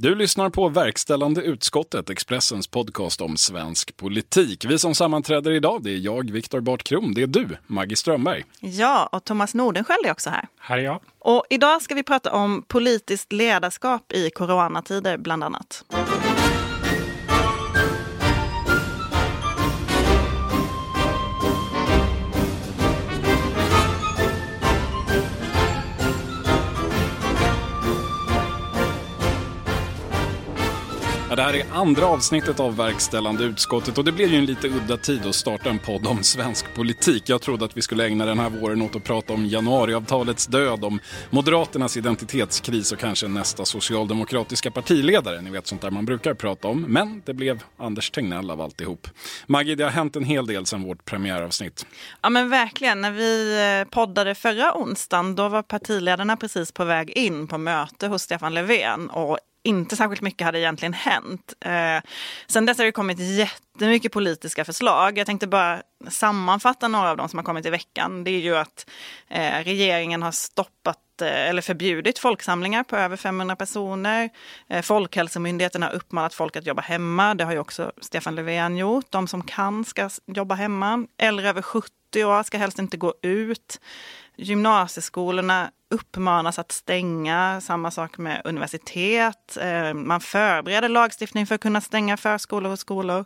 Du lyssnar på Verkställande utskottet, Expressens podcast om svensk politik. Vi som sammanträder idag, det är jag, Viktor Bartkrom, det är du, Maggie Strömberg. Ja, och Thomas Nordenskjöld är också här. Här är jag. Och idag ska vi prata om politiskt ledarskap i coronatider, bland annat. Det här är andra avsnittet av Verkställande utskottet och det blev ju en lite udda tid att starta en podd om svensk politik. Jag trodde att vi skulle ägna den här våren åt att prata om januariavtalets död, om Moderaternas identitetskris och kanske nästa socialdemokratiska partiledare. Ni vet sånt där man brukar prata om. Men det blev Anders Tegnell av alltihop. Maggie, det har hänt en hel del sedan vårt premiäravsnitt. Ja men verkligen. När vi eh, poddade förra onsdagen då var partiledarna precis på väg in på möte hos Stefan Löfven och inte särskilt mycket hade egentligen hänt. Eh, sen dess har det kommit jättemycket politiska förslag. Jag tänkte bara sammanfatta några av dem som har kommit i veckan. Det är ju att eh, regeringen har stoppat eh, eller förbjudit folksamlingar på över 500 personer. Eh, Folkhälsomyndigheten har uppmanat folk att jobba hemma. Det har ju också Stefan Löfven gjort. De som kan ska jobba hemma. Äldre över 70 år ska helst inte gå ut. Gymnasieskolorna uppmanas att stänga, samma sak med universitet. Eh, man förbereder lagstiftning för att kunna stänga förskolor och skolor.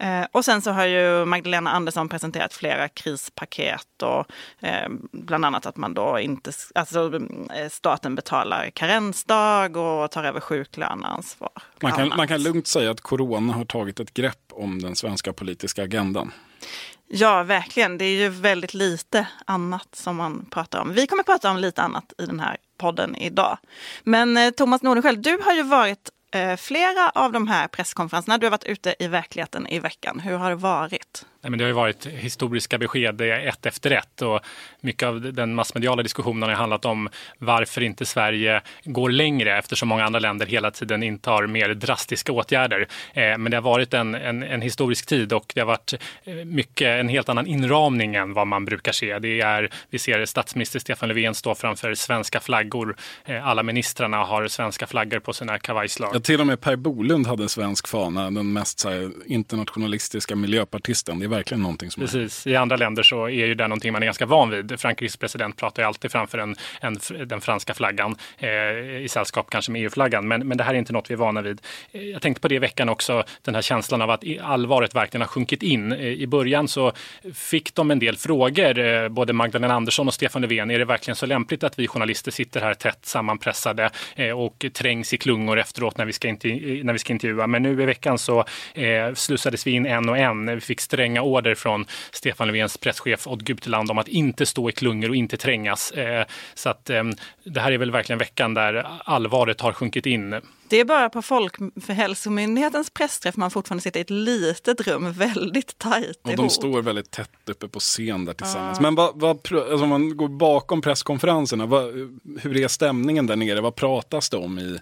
Eh, och sen så har ju Magdalena Andersson presenterat flera krispaket och eh, bland annat att man då inte, alltså staten betalar karensdag och tar över sjuklöneansvar. Man kan, man kan lugnt säga att corona har tagit ett grepp om den svenska politiska agendan. Ja, verkligen. Det är ju väldigt lite annat som man pratar om. Vi kommer prata om lite annat i den här podden idag. Men eh, Thomas Nordenskjöld, du har ju varit eh, Eh, flera av de här presskonferenserna. Du har varit ute i verkligheten i veckan. Hur har det varit? Nej, men det har ju varit historiska besked ett efter ett och mycket av den massmediala diskussionen har handlat om varför inte Sverige går längre eftersom många andra länder hela tiden intar mer drastiska åtgärder. Eh, men det har varit en, en, en, historisk tid och det har varit eh, mycket en helt annan inramning än vad man brukar se. Det är, vi ser statsminister Stefan Löfven stå framför svenska flaggor. Eh, alla ministrarna har svenska flaggor på sina kavajslag. Ja, till och med Per Bolund hade svensk fana, den mest här, internationalistiska miljöpartisten verkligen någonting som Precis. Är... I andra länder så är ju det någonting man är ganska van vid. Frankrikes president pratar ju alltid framför en, en, den franska flaggan eh, i sällskap kanske med EU-flaggan. Men, men det här är inte något vi är vana vid. Eh, jag tänkte på det i veckan också, den här känslan av att allvaret verkligen har sjunkit in. Eh, I början så fick de en del frågor, eh, både Magdalena Andersson och Stefan Löfven. Är det verkligen så lämpligt att vi journalister sitter här tätt sammanpressade eh, och trängs i klungor efteråt när vi ska, när vi ska intervjua? Men nu i veckan så eh, slussades vi in en och en. Vi fick stränga stränga order från Stefan Löfvens presschef Odd Gutteland om att inte stå i klungor och inte trängas. Eh, så att ehm, det här är väl verkligen veckan där allvaret har sjunkit in. Det är bara på Folkhälsomyndighetens pressträff man fortfarande sitter i ett litet rum, väldigt tajt Och de står väldigt tätt uppe på scen där tillsammans. Ja. Men vad, vad, alltså om man går bakom presskonferenserna, vad, hur är stämningen där nere? Vad pratas det om i,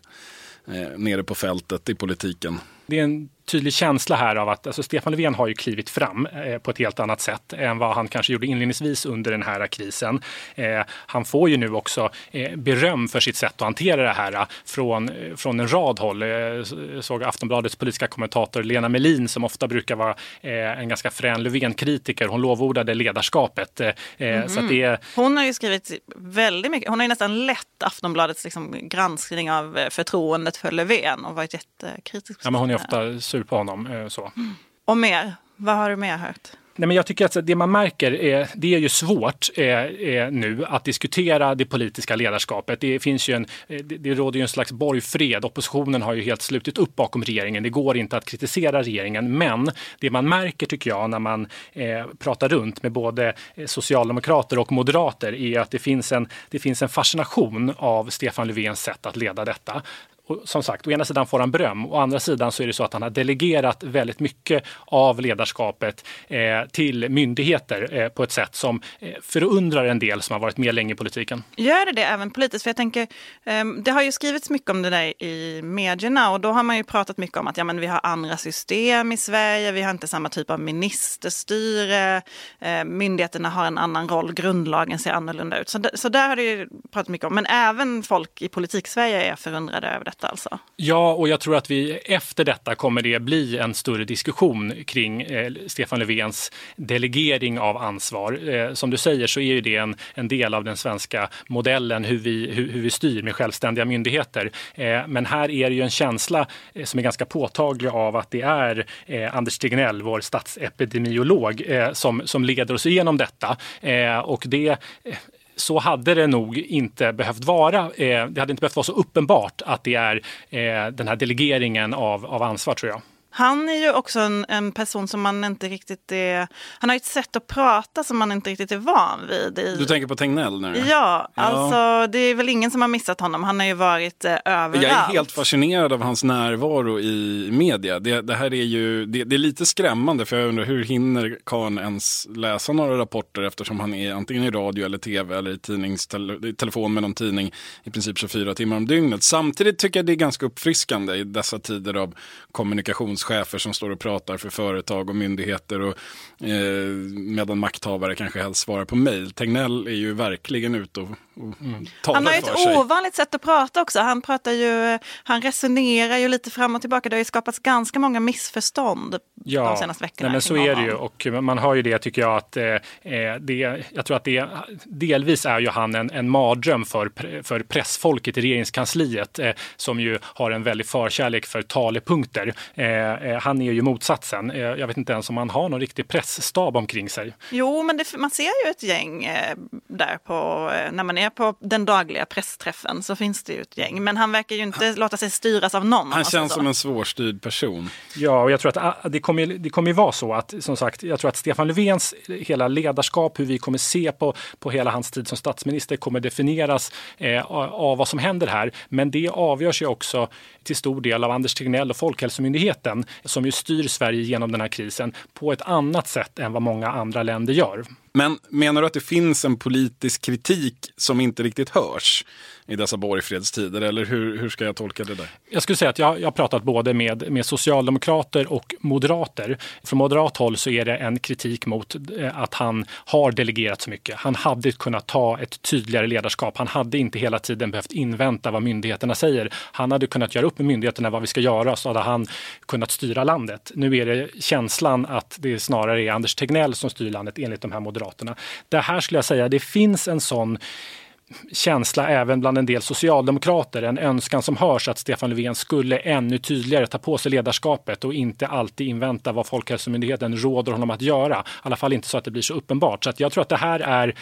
eh, nere på fältet i politiken? Det är en tydlig känsla här av att alltså Stefan Löfven har ju klivit fram eh, på ett helt annat sätt än vad han kanske gjorde inledningsvis under den här krisen. Eh, han får ju nu också eh, beröm för sitt sätt att hantera det här från, från en rad håll. Jag såg Aftonbladets politiska kommentator Lena Melin som ofta brukar vara en ganska frän Löfven-kritiker. Hon lovordade ledarskapet. Mm. Så det... Hon har ju skrivit väldigt mycket. Hon har ju nästan lett Aftonbladets liksom granskning av förtroendet för Löfven och varit jättekritisk. Ja, men hon är ofta sur på honom. Eh, så. Och mer? Vad har du mer hört? Nej, men jag tycker att det man märker är, det är ju svårt eh, eh, nu att diskutera det politiska ledarskapet. Det, finns ju en, det, det råder ju en slags borgfred. Oppositionen har ju helt slutit upp bakom regeringen. Det går inte att kritisera regeringen. Men det man märker tycker jag när man eh, pratar runt med både socialdemokrater och moderater är att det finns en, det finns en fascination av Stefan Löfvens sätt att leda detta. Och som sagt, å ena sidan får han beröm, å andra sidan så är det så att han har delegerat väldigt mycket av ledarskapet eh, till myndigheter eh, på ett sätt som eh, förundrar en del som har varit med länge i politiken. Gör det det även politiskt? För jag tänker, ehm, det har ju skrivits mycket om det där i medierna och då har man ju pratat mycket om att ja, men vi har andra system i Sverige, vi har inte samma typ av ministerstyre, eh, myndigheterna har en annan roll, grundlagen ser annorlunda ut. Så, så där har det ju pratat mycket om. Men även folk i politik-Sverige är förundrade över detta sätt alltså? Ja, och jag tror att vi efter detta kommer det bli en större diskussion kring eh, Stefan Löfvens delegering av ansvar. Eh, som du säger så är ju det en, en del av den svenska modellen hur vi, hur, hur vi styr med självständiga myndigheter. Eh, men här är det ju en känsla eh, som är ganska påtaglig av att det är eh, Anders Tegnell, vår statsepidemiolog, eh, som, som leder oss igenom detta. Eh, och det eh, så hade det nog inte behövt vara. Eh, det hade inte behövt vara så uppenbart att det är eh, den här delegeringen av, av ansvar tror jag. Han är ju också en, en, person som man inte riktigt är... Han har ett sätt att prata som man inte riktigt är van vid. I... Du tänker på Tegnell nu? Ja, ja, alltså det är väl ingen som har missat honom. Han har ju varit eh, överallt. Jag är helt fascinerad av hans närvaro i media. Det, det här är ju det, det, är lite skrämmande för jag undrar hur hinner Kahn ens läsa några rapporter eftersom han är antingen i radio eller tv eller i, tidningstele, i telefon med någon tidning i princip 24 timmar om dygnet. Samtidigt tycker jag det är ganska uppfriskande i dessa tider av kommunikations chefer som står och pratar för företag och myndigheter och eh, medan makthavare kanske helst svarar på mejl. Tegnell är ju verkligen ute och, och mm. talar Han har ju ett sig. ovanligt sätt att prata också. Han pratar ju, han resonerar ju lite fram och tillbaka. Det har ju skapats ganska många missförstånd ja, de senaste veckorna. Nej, men så är det ju och man hör ju det tycker jag att eh, eh, det, jag tror att det delvis är ju han en, en mardröm för, för pressfolket i regeringskansliet eh, som ju har en väldig förkärlek för talepunkter. Eh, han är ju motsatsen. Eh, jag vet inte ens om han har någon riktig pressstab omkring sig. Jo, men det, man ser ju ett gäng eh, där på, när man är på den dagliga pressträffen så finns det ju ett gäng. Men han verkar ju inte han, låta sig styras av någon. Han känns som en svårstyrd person. Ja, och jag tror att ah, det kommer, det kommer ju vara så att, som sagt, jag tror att Stefan Löfvens hela ledarskap, hur vi kommer se på, på hela hans tid som statsminister kommer definieras eh, av vad som händer här. Men det avgörs ju också till stor del av Anders Tegnell och Folkhälsomyndigheten som ju styr Sverige genom den här krisen på ett annat sätt än vad många andra länder gör. Men menar du att det finns en politisk kritik som inte riktigt hörs i dessa borgfredstider? Eller hur, hur ska jag tolka det där? Jag skulle säga att jag, jag har pratat både med, med socialdemokrater och moderater. Från moderat håll så är det en kritik mot eh, att han har delegerat så mycket. Han hade kunnat ta ett tydligare ledarskap. Han hade inte hela tiden behövt invänta vad myndigheterna säger. Han hade kunnat göra upp med myndigheterna vad vi ska göra så hade han kunnat styra landet. Nu är det känslan att det snarare är Anders Tegnell som styr landet enligt de här moderaterna Moderaterna. Det här skulle jag säga, det finns en sån känsla även bland en del socialdemokrater, en önskan som hörs att Stefan Löfven skulle ännu tydligare ta på sig ledarskapet och inte alltid invänta vad Folkhälsomyndigheten råder honom att göra. I alla fall inte så att det blir så uppenbart. Så jag tror att det här är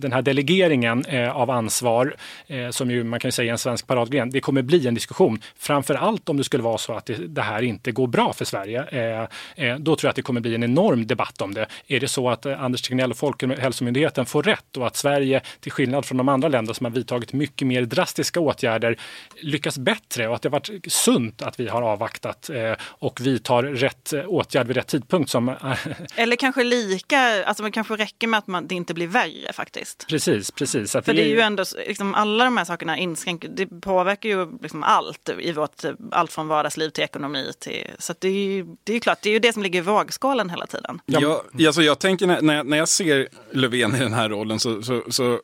den här delegeringen eh, av ansvar, eh, som ju man kan säga är en svensk paradgren, det kommer bli en diskussion. Framför allt om det skulle vara så att det, det här inte går bra för Sverige. Eh, eh då tror jag att det kommer bli en enorm debatt om det. Är det så att eh, Anders Tegnell och Folkhälsomyndigheten får rätt och att Sverige, till skillnad från de andra länder som har vidtagit mycket mer drastiska åtgärder lyckas bättre och att det har varit sunt att vi har avvaktat eh, och vidtar rätt eh, åtgärd vid rätt tidpunkt. Som, eh, Eller kanske lika, alltså det kanske räcker med att man, det inte blir värre faktiskt. Precis, precis. För det är ju ändå, liksom, alla de här sakerna inskränker, det påverkar ju liksom allt i vårt, allt från vardagsliv till ekonomi till, så det är ju det är klart, det är ju det som ligger i vågskålen hela tiden. Ja, alltså jag tänker när, när, jag, när jag ser Löfven i den här rollen så, så, så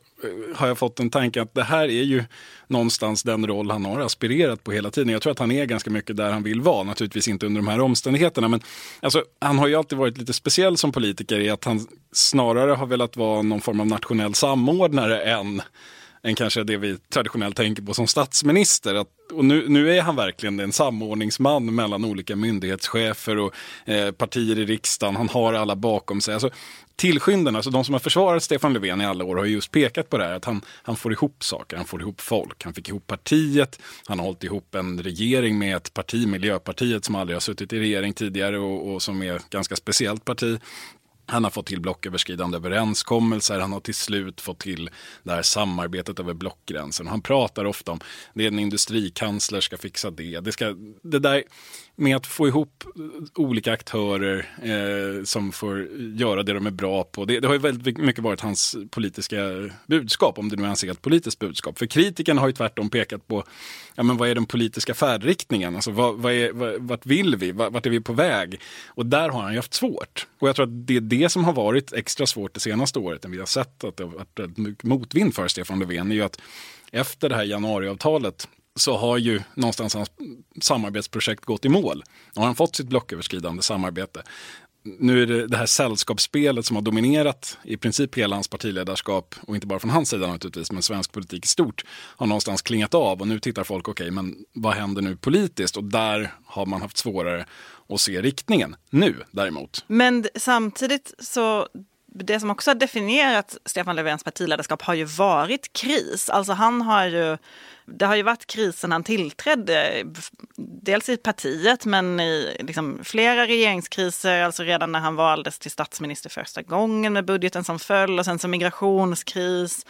har jag fått en tanke att det här är ju någonstans den roll han har aspirerat på hela tiden. Jag tror att han är ganska mycket där han vill vara, naturligtvis inte under de här omständigheterna. Men alltså, han har ju alltid varit lite speciell som politiker i att han snarare har velat vara någon form av nationell samordnare än än kanske det vi traditionellt tänker på som statsminister. Att, och nu, nu är han verkligen en samordningsman mellan olika myndighetschefer och eh, partier i riksdagen. Han har alla bakom sig. Alltså, tillskyndarna, alltså de som har försvarat Stefan Löfven i alla år har just pekat på det här att han, han får ihop saker, han får ihop folk. Han fick ihop partiet, han har hållit ihop en regering med ett parti, Miljöpartiet, som aldrig har suttit i regering tidigare och, och som är ett ganska speciellt parti. Han har fått till blocköverskridande överenskommelser, han har till slut fått till det här samarbetet över blockgränsen. Han pratar ofta om det en industrikansler ska fixa det. Det, ska, det där med att få ihop olika aktörer eh, som får göra det de är bra på. Det, det, har ju väldigt mycket varit hans politiska budskap, om det nu är hans helt politiskt budskap. För kritikerna har ju tvärtom pekat på, ja men vad är den politiska färdriktningen? Alltså vad, vad är, vad, vart vill vi? Vart är vi på väg? Och där har han ju haft svårt. Och jag tror att det är det som har varit extra svårt det senaste året, när vi har sett att det har varit motvind för Stefan Löfven, är ju att efter det här januariavtalet så har ju någonstans hans samarbetsprojekt gått i mål. Nu har han fått sitt blocköverskridande samarbete. Nu är det det här sällskapsspelet som har dominerat i princip hela hans partiledarskap och inte bara från hans sida naturligtvis, men svensk politik i stort har någonstans klingat av och nu tittar folk, okej, okay, men vad händer nu politiskt? Och där har man haft svårare att se riktningen. Nu däremot. Men samtidigt så det som också har definierat Stefan Löfvens partiledarskap har ju varit kris. Alltså han har ju, det har ju varit kris sen han tillträdde. Dels i partiet men i liksom flera regeringskriser. Alltså redan när han valdes till statsminister första gången med budgeten som föll och sen så migrationskris.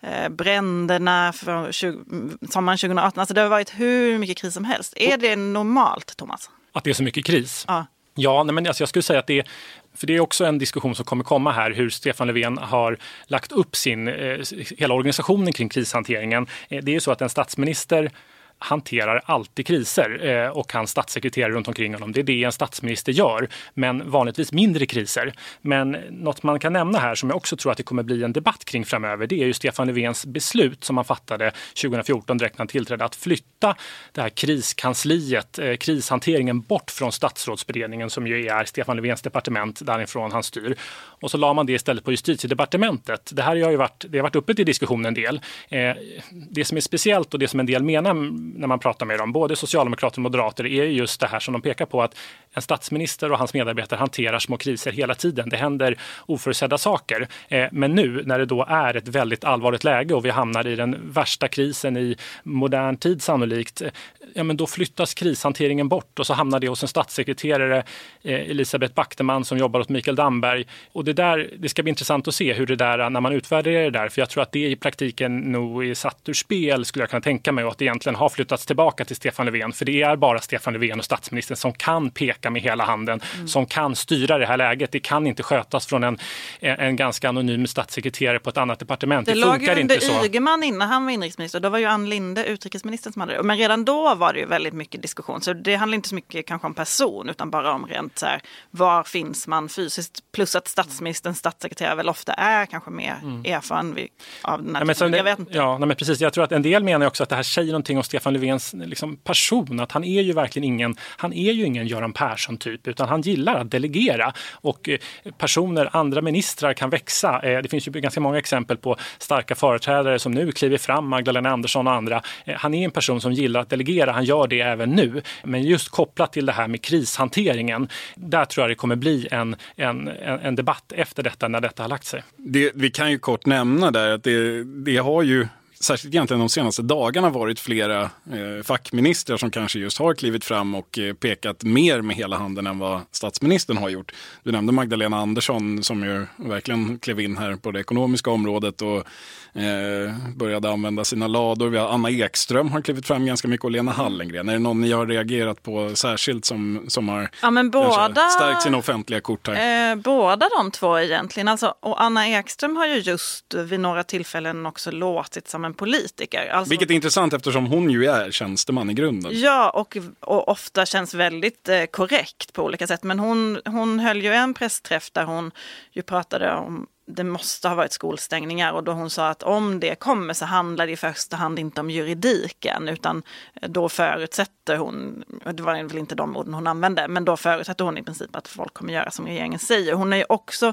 Eh, bränderna för 20, sommaren 2018. Alltså det har varit hur mycket kris som helst. Är det normalt Thomas? Att det är så mycket kris? Ja. Ja, nej men alltså jag skulle säga att det för det är också en diskussion som kommer komma här, hur Stefan Löfven har lagt upp sin, eh, hela organisationen kring krishanteringen. Eh, det är ju så att en statsminister hanterar alltid kriser eh, och hans statssekreterare runt omkring honom. Det är det en statsminister gör, men vanligtvis mindre kriser. Men något man kan nämna här som jag också tror att det kommer bli en debatt kring framöver, det är ju Stefan Löfvens beslut som han fattade 2014 direkt när han tillträdde att flytta det här kriskansliet, eh, krishanteringen bort från statsrådsberedningen som ju är Stefan Löfvens departement därifrån han styr. Och så la man det istället på justitiedepartementet. Det här har ju varit, det har varit uppe till diskussion en del. Eh, det som är speciellt och det som en del menar när man pratar med dem, både socialdemokrater och moderater, är just det här som de pekar på att en statsminister och hans medarbetare hanterar små kriser hela tiden. Det händer oförutsedda saker. Eh, men nu när det då är ett väldigt allvarligt läge och vi hamnar i den värsta krisen i modern tid sannolikt, eh, ja, men då flyttas krishanteringen bort och så hamnar det hos en statssekreterare, eh, Elisabeth Backteman som jobbar åt Mikael Damberg. Och det, där, det ska bli intressant att se hur det där, när man utvärderar det där, för jag tror att det i praktiken nog är satt ur spel skulle jag kunna tänka mig och att det egentligen har flyttats tillbaka till Stefan Löfven. För det är bara Stefan Löfven och statsministern som kan peka med hela handen, mm. som kan styra det här läget. Det kan inte skötas från en, en ganska anonym statssekreterare på ett annat departement. Det, det funkar inte så. Det låg under Ygeman innan han var inrikesminister. Då var ju Ann Linde utrikesministern som hade det. Men redan då var det ju väldigt mycket diskussion. Så det handlar inte så mycket kanske om person utan bara om rent så här, var finns man fysiskt? Plus att statsministerns statssekreterare väl ofta är kanske mer mm. erfaren av den här ja, men så, Jag vet inte. Ja, nej, men precis. Jag tror att en del menar också att det här säger någonting om Stefan Stefan Löfvens liksom, person. Att han är ju verkligen ingen, han är ju ingen Göran Persson typ utan han gillar att delegera. Och eh, personer, andra ministrar kan växa. Eh, det finns ju ganska många exempel på starka företrädare som nu kliver fram, Magdalena Andersson och andra. Eh, han är en person som gillar att delegera. Han gör det även nu. Men just kopplat till det här med krishanteringen, där tror jag det kommer bli en, en, en debatt efter detta när detta har lagt sig. Det, vi kan ju kort nämna där att det, det har ju särskilt egentligen de senaste dagarna varit flera eh, fackministrar som kanske just har klivit fram och eh, pekat mer med hela handen än vad statsministern har gjort. Du nämnde Magdalena Andersson som ju verkligen klev in här på det ekonomiska området och eh, började använda sina lador. Vi har Anna Ekström har klivit fram ganska mycket och Lena Hallengren. Är det någon ni har reagerat på särskilt som, som har ja, men båda, stärkt sina offentliga kort här? Eh, båda de två egentligen. Alltså, och Anna Ekström har ju just vid några tillfällen också låtit som en politiker. Alltså, Vilket är intressant eftersom hon ju är tjänsteman i grunden. Ja, och, och ofta känns väldigt eh, korrekt på olika sätt. Men hon, hon höll ju en pressträff där hon ju pratade om det måste ha varit skolstängningar och då hon sa att om det kommer så handlar det i första hand inte om juridiken utan då förutsätter hon, det var väl inte de orden hon använde, men då förutsätter hon i princip att folk kommer göra som regeringen säger. Hon är ju också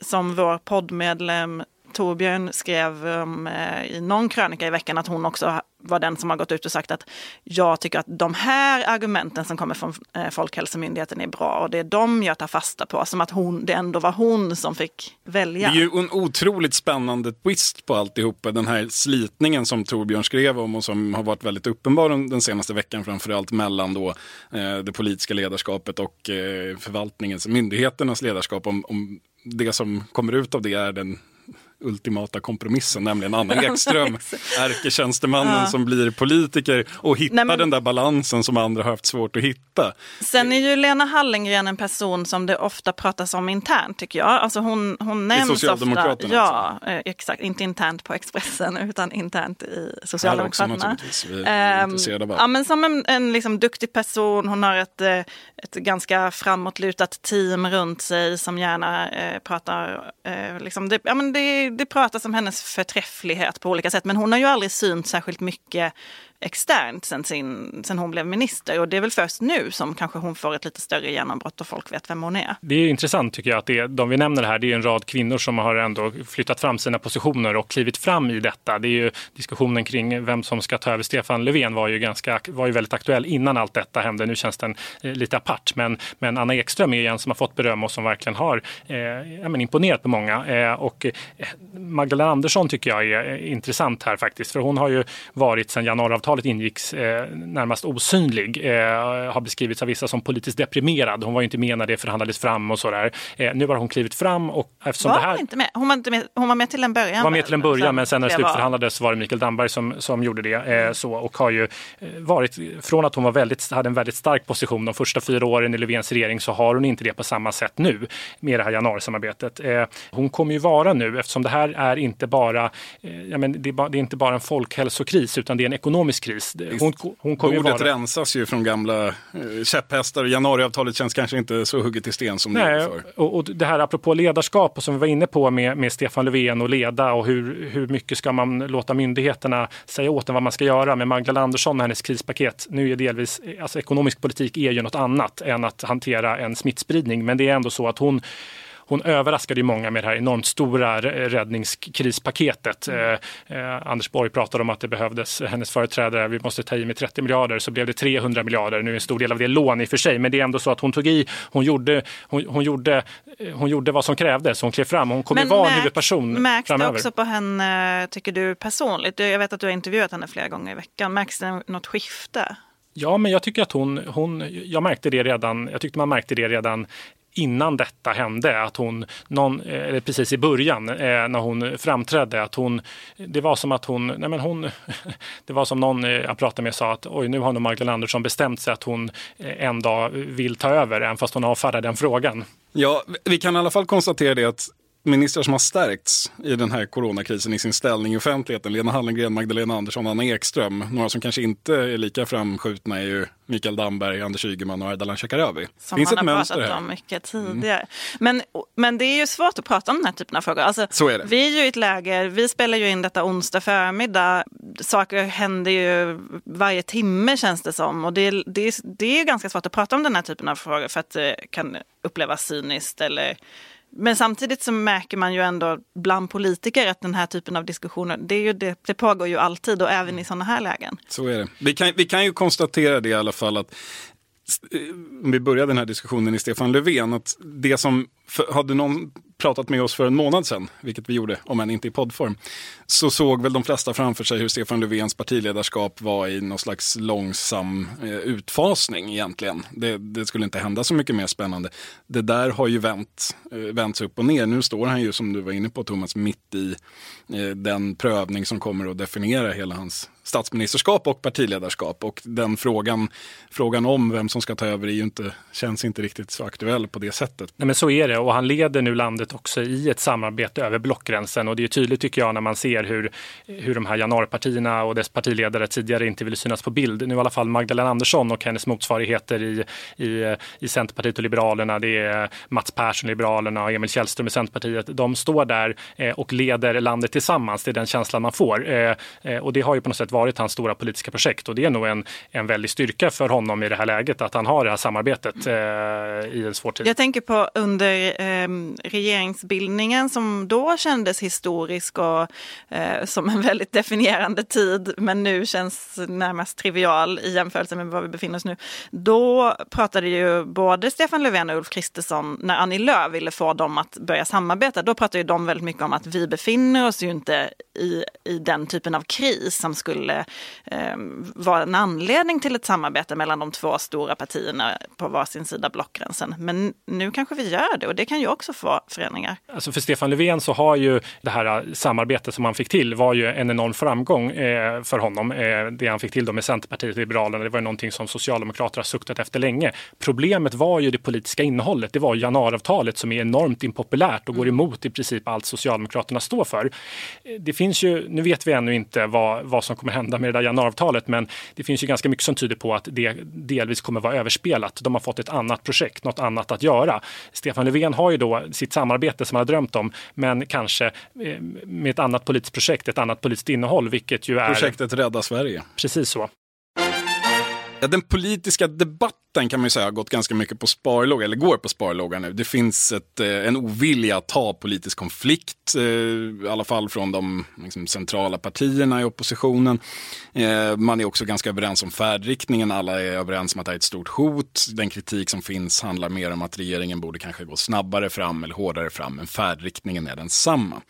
som vår poddmedlem Torbjörn skrev um, eh, i någon krönika i veckan att hon också var den som har gått ut och sagt att jag tycker att de här argumenten som kommer från eh, Folkhälsomyndigheten är bra och det är de jag tar fasta på. Som att hon, det ändå var hon som fick välja. Det är ju en otroligt spännande twist på alltihopa. Den här slitningen som Torbjörn skrev om och som har varit väldigt uppenbar den senaste veckan. Framförallt mellan då, eh, det politiska ledarskapet och eh, förvaltningens, myndigheternas ledarskap. Om, om det som kommer ut av det är den ultimata kompromissen, nämligen Anna Ekström, ärketjänstemannen ja. som blir politiker och hittar Nej, men... den där balansen som andra har haft svårt att hitta. Sen är ju Lena Hallengren en person som det ofta pratas om internt tycker jag. Alltså hon, hon nämns ofta. Ja, alltså. Eh, exakt. Inte internt på Expressen utan internt i Socialdemokraterna. Också, är um, ja, men som en, en liksom duktig person. Hon har ett, eh, ett ganska framåtlutat team runt sig som gärna eh, pratar. Eh, liksom det, ja, men det det, pratas om hennes förträfflighet på olika sätt men hon har ju aldrig synt särskilt mycket externt sen, sin, sen hon blev minister. Och det är väl först nu som kanske hon får ett lite större genombrott och folk vet vem hon är. Det är intressant tycker jag att det, de vi nämner här, det är en rad kvinnor som har ändå flyttat fram sina positioner och klivit fram i detta. Det är ju diskussionen kring vem som ska ta över Stefan Löfven var ju, ganska, var ju väldigt aktuell innan allt detta hände. Nu känns den eh, lite apart. Men, men Anna Ekström är en som har fått beröm och som verkligen har eh, ja, men imponerat på många. Eh, och eh, Magdalena Andersson tycker jag är eh, intressant här faktiskt. För hon har ju varit sedan januariavtalet ingicks eh, närmast osynlig. har beskrivits av vissa som politiskt deprimerad. Hon var inte med när det förhandlades fram och sådär. nu har hon klivit fram och eftersom var det här... Hon inte med? Hon var, inte med, hon var med till en början? Hon var med till en början men sen när det slutförhandlades var det Mikael Damberg som, som gjorde det. Eh, så, och har ju varit, från att hon var väldigt, hade en väldigt stark position de första fyra åren i Löfvens regering så har hon inte det på samma sätt nu med det här januarisamarbetet. Eh, hon kommer ju vara nu, eftersom det här är inte bara, eh, ja, men det är inte bara en folkhälsokris utan det är en ekonomisk kris. Hon, hon kommer Ordet vara... rensas ju från gamla eh, käpphästar. Januariavtalet känns kanske inte så hugget i sten som Nej, det är för. Och, och det här apropå ledarskap och som vi var inne på med, med Stefan Löfven och leda och hur, hur mycket ska man låta myndigheterna säga åt en vad man ska göra med Magdalena Andersson och hennes krispaket. Nu är delvis, alltså ekonomisk politik är ju något annat än att hantera en smittspridning men det är ändå så att hon hon överraskade ju många med det här enormt stora räddningskrispaketet. Mm. Eh, eh, Anders Borg pratade om att det behövdes, hennes företrädare, vi måste ta i med 30 miljarder, så blev det 300 miljarder. Nu är en stor del av det lån i och för sig, men det är ändå så att hon tog i, hon gjorde, hon, hon gjorde, hon gjorde vad som krävdes, hon klev fram, hon kommer vara en huvudperson märks framöver. Märks det också på henne, tycker du personligt? Jag vet att du har intervjuat henne flera gånger i veckan. Märks det något skifte? Ja, men jag tycker att hon, hon, jag märkte det redan, jag tyckte man märkte det redan innan detta hände, att hon, någon, eh, eller precis i början eh, när hon framträdde, att hon, det var som att hon, nej men hon, det var som någon eh, jag pratade med sa att oj nu har nog Magdalena Andersson bestämt sig att hon en dag vill ta över, även fast hon avfärdar den frågan. Ja, vi kan i alla fall konstatera det att ministrar som har stärkts i den här coronakrisen i sin ställning i offentligheten. Lena Hallengren, Magdalena Andersson, Anna Ekström. Några som kanske inte är lika framskjutna är ju Mikael Damberg, Anders Ygeman och Ardalan Shekarabi. Som Finns man har pratat om mycket tidigare. Mm. Men, men det är ju svårt att prata om den här typen av frågor. Alltså, Så är det. Vi är ju i ett läge, vi spelar ju in detta onsdag förmiddag. Saker händer ju varje timme känns det som. Och det, det, det är ganska svårt att prata om den här typen av frågor för att det kan upplevas cyniskt eller men samtidigt så märker man ju ändå bland politiker att den här typen av diskussioner, det, är ju det, det pågår ju alltid och även i sådana här lägen. Så är det. Vi kan, vi kan ju konstatera det i alla fall att eh, om vi börjar den här diskussionen i Stefan Löfven, att det som för, hade någon pratat med oss för en månad sedan, vilket vi gjorde, om än inte i poddform, så såg väl de flesta framför sig hur Stefan Löfvens partiledarskap var i någon slags långsam eh, utfasning egentligen. Det, det, skulle inte hända så mycket mer spännande. Det där har ju vänt, eh, vänts upp och ner. Nu står han ju, som du var inne på Thomas, mitt i eh, den prövning som kommer att definiera hela hans statsministerskap och partiledarskap. Och den frågan, frågan om vem som ska ta över är ju inte, känns inte riktigt så aktuell på det sättet. Nej men så är det Eh, och han leder nu landet också i ett samarbete över blockgränsen och det är tydligt tycker jag när man ser hur, hur de här januaripartierna och dess partiledare tidigare inte ville synas på bild. Nu i alla fall Magdalena Andersson och hennes motsvarigheter i, i, i Centerpartiet och Liberalerna. Det är Mats Persson, Liberalerna och Emil Källström i Centerpartiet. De står där eh, och leder landet tillsammans. Det är den känslan man får. Eh, och det har ju på något sätt varit hans stora politiska projekt och det är nog en, en väldig styrka för honom i det här läget att han har det här samarbetet i en svår tid. Jag tänker på under eh, regeringsbildningen som då kändes historisk och eh, som en väldigt definierande tid men nu känns närmast trivial i jämförelse med var vi befinner oss nu. Då pratade ju både Stefan Löfven och Ulf Kristersson, när Annie Lööf ville få dem att börja samarbeta, då pratade ju de väldigt mycket om att vi befinner oss ju inte i, i den typen av kris som skulle eh, vara en anledning till ett samarbete mellan de två stora partierna på varsin sida blockgränsen. Men nu kanske vi gör det och det kan ju också få förändringar. Alltså för Stefan Löfven så har ju det här samarbetet som han fick till var ju en enorm framgång eh, för honom. Eh, det han fick till då med Centerpartiet och Liberalerna, det var ju någonting som Socialdemokraterna suktat efter länge. Problemet var ju det politiska innehållet. Det var januariavtalet som är enormt impopulärt och går mm. emot i princip allt Socialdemokraterna står för. Det finns ju, nu vet vi ännu inte vad, vad som kommer hända med det där januariavtalet, men det finns ju ganska mycket som tyder på att det delvis kommer vara överspelat. De har fått ett annat projekt, något annat att göra. Stefan Löfven Löfven har ju då sitt samarbete som han har drömt om, men kanske eh, med ett annat politiskt projekt, ett annat politiskt innehåll, vilket ju är... Projektet Rädda Sverige. Precis så. Ja, den politiska debatten kan man ju säga har gått ganska mycket på sparlåga, eller går på sparlåga nu. Det finns ett, eh, en ovilja att ta politisk konflikt, eh, i alla fall från de liksom, centrala partierna i oppositionen. Eh, man är också ganska överens om färdriktningen, alla är överens om att det är ett stort hot. Den kritik som finns handlar mer om att regeringen borde kanske gå snabbare fram eller hårdare fram, men färdriktningen är densamma.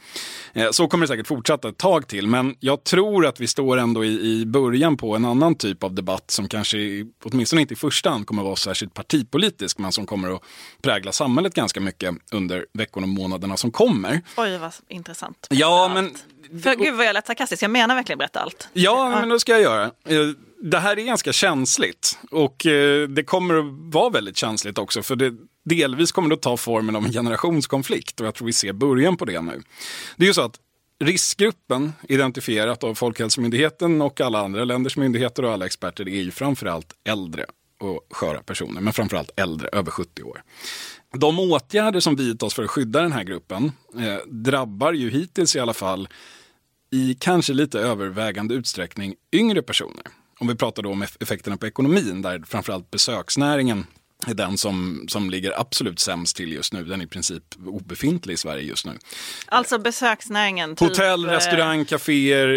Så kommer det säkert fortsätta ett tag till, men jag tror att vi står ändå i, i början på en annan typ av debatt som kanske åtminstone inte i första hand kommer att vara särskilt partipolitisk, men som kommer att prägla samhället ganska mycket under veckorna och månaderna som kommer. Oj, vad intressant. Ja, men... För gud vad jag lät sarkastisk, jag menar verkligen berätta allt. Ja, men då ska jag göra. Eh, det här är ganska känsligt och eh, det kommer att vara väldigt känsligt också, för det delvis kommer det att ta formen av en generationskonflikt och jag tror vi ser början på det nu. Det är ju så att Riskgruppen, identifierat av Folkhälsomyndigheten och alla andra länders myndigheter och alla experter, är ju framförallt äldre och sköra personer, men framförallt äldre, över 70 år. De åtgärder som vidtas för att skydda den här gruppen eh, drabbar ju hittills i alla fall i kanske lite övervägande utsträckning yngre personer. Om vi pratar då om effekterna på ekonomin, där framförallt besöksnäringen är den som, som ligger absolut sämst till just nu. Den är i princip obefintlig i Sverige just nu. Alltså besöksnäringen? Typ... Hotell, eh, restaurang, kaféer.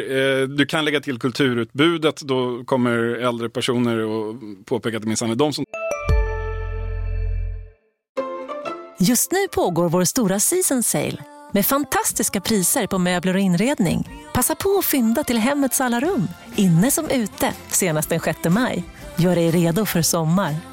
Eh, du kan lägga till kulturutbudet. Då kommer äldre personer och påpeka att det minsann är de som... Just nu pågår vår stora season sale med fantastiska priser på möbler och inredning. Passa på att fynda till hemmets alla rum, inne som ute, senast den 6 maj. Gör dig redo för sommar.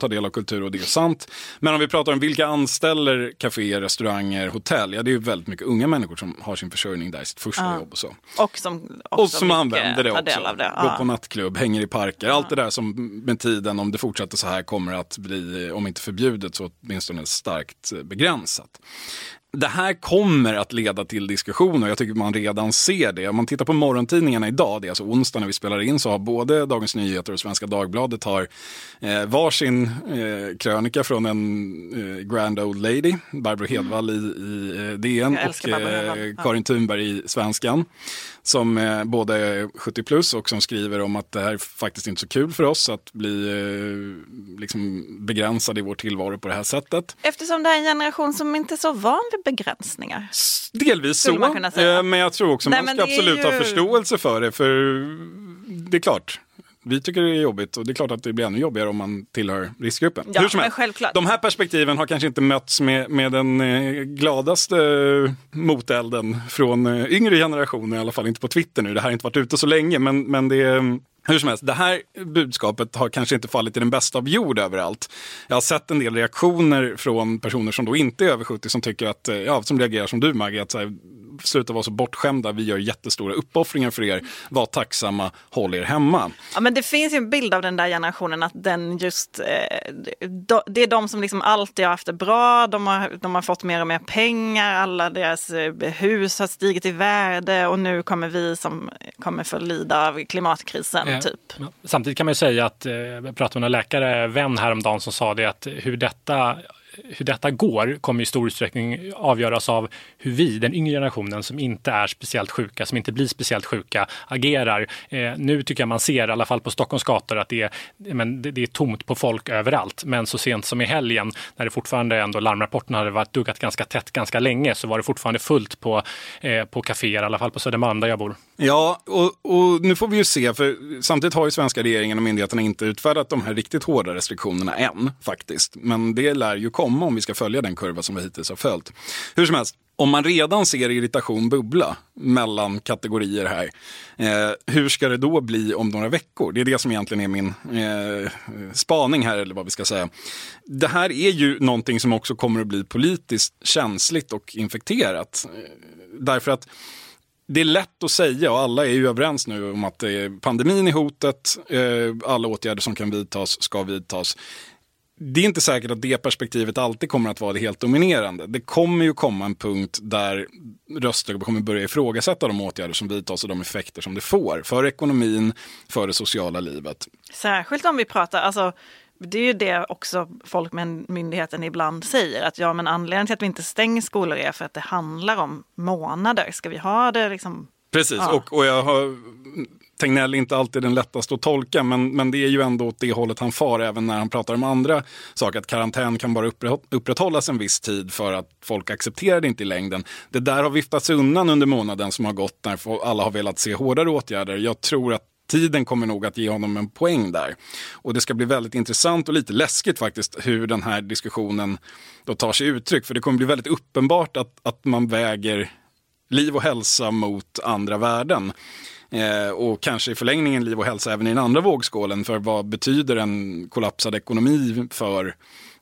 ta del av kultur och det är sant. Men om vi pratar om vilka anställer kaféer, restauranger, hotell. Ja, det är väldigt mycket unga människor som har sin försörjning där i sitt första ja. jobb och så. Och som, och som använder det också. Det. Går på nattklubb, hänger i parker. Allt det där som med tiden, om det fortsätter så här, kommer att bli, om inte förbjudet, så åtminstone starkt begränsat det här kommer att leda till diskussioner. Jag tycker man redan ser det. Om man tittar på morgontidningarna idag, det är alltså onsdag när vi spelar in, så har både Dagens Nyheter och Svenska Dagbladet har eh, varsin eh, krönika från en eh, grand old lady, Barbro Hedvall i, i eh, DN och eh, Karin Thunberg i Svenskan som eh, både är 70 plus och som skriver om att det här är faktiskt inte så kul för oss att bli eh, liksom begränsade i vår tillvaro på det här sättet. Eftersom det är en generation som inte är så van vid begränsningar. Delvis så, eh, men jag tror också Nej, man ska absolut ju... ha förståelse för det. För det är klart, vi tycker det är jobbigt och det är klart att det blir ännu jobbigare om man tillhör riskgruppen. Ja, Hur som helst, självklart. De här perspektiven har kanske inte mötts med, med den eh, gladaste motelden från eh, yngre generationer, i alla fall inte på Twitter nu. Det här har inte varit ute så länge, men, men det är hur som helst, det här budskapet har kanske inte fallit i den bästa av jord överallt. Jag har sett en del reaktioner från personer som då inte är över 70 som tycker att, eh, ja, som reagerar som du Maggie, att så här, sluta vara så bortskämda, vi gör jättestora uppoffringar för er, var tacksamma, håll er hemma. Ja men det finns ju en bild av den där generationen att den just, eh, det är de som liksom alltid har haft det bra, de har, de har fått mer och mer pengar, alla deras eh, hus har stigit i värde och nu kommer vi som kommer få lida av klimatkrisen. Ja. Typ. Samtidigt kan man ju säga att, jag eh, pratade med en läkare, vän häromdagen som sa det att hur detta hur detta går kommer i stor utsträckning avgöras av hur vi, den yngre generationen som inte är speciellt sjuka, som inte blir speciellt sjuka, agerar. Eh, nu tycker jag man ser, i alla fall på Stockholms gator, att det är, men det, det, är tomt på folk överallt. Men så sent som i helgen, när det fortfarande ändå larmrapporterna hade varit duggat ganska tätt ganska länge, så var det fortfarande fullt på, eh, på kaféer, i alla fall på Södermalm där jag bor. Ja, och, och, nu får vi ju se, för samtidigt har ju svenska regeringen och myndigheterna inte utfärdat de här riktigt hårda restriktionerna än, faktiskt. Men det lär ju komma om vi ska följa den kurva som vi hittills har följt. Hur som helst, om man redan ser irritation bubbla mellan kategorier här, eh, hur ska det då bli om några veckor? Det är det som egentligen är min eh, spaning här, eller vad vi ska säga. Det här är ju någonting som också kommer att bli politiskt känsligt och infekterat. Eh, därför att det är lätt att säga och alla är ju överens nu om att pandemin är hotet. Eh, alla åtgärder som kan vidtas ska vidtas. Det är inte säkert att det perspektivet alltid kommer att vara det helt dominerande. Det kommer ju komma en punkt där röster kommer börja ifrågasätta de åtgärder som vidtas och de effekter som det får för ekonomin, för det sociala livet. Särskilt om vi pratar, alltså det är ju det också Folkmyndigheten ibland säger att ja men anledningen till att vi inte stänger skolor är för att det handlar om månader. Ska vi ha det liksom? Precis, ja. och, och jag har Tegnell är inte alltid den lättaste att tolka, men, men det är ju ändå åt det hållet han far även när han pratar om andra saker. Att karantän kan bara upprätthållas en viss tid för att folk accepterar det inte i längden. Det där har viftats undan under månaden som har gått när alla har velat se hårdare åtgärder. Jag tror att tiden kommer nog att ge honom en poäng där. Och det ska bli väldigt intressant och lite läskigt faktiskt hur den här diskussionen då tar sig uttryck. För det kommer bli väldigt uppenbart att, att man väger liv och hälsa mot andra värden. Eh, och kanske i förlängningen liv och hälsa även i den andra vågskålen. För vad betyder en kollapsad ekonomi för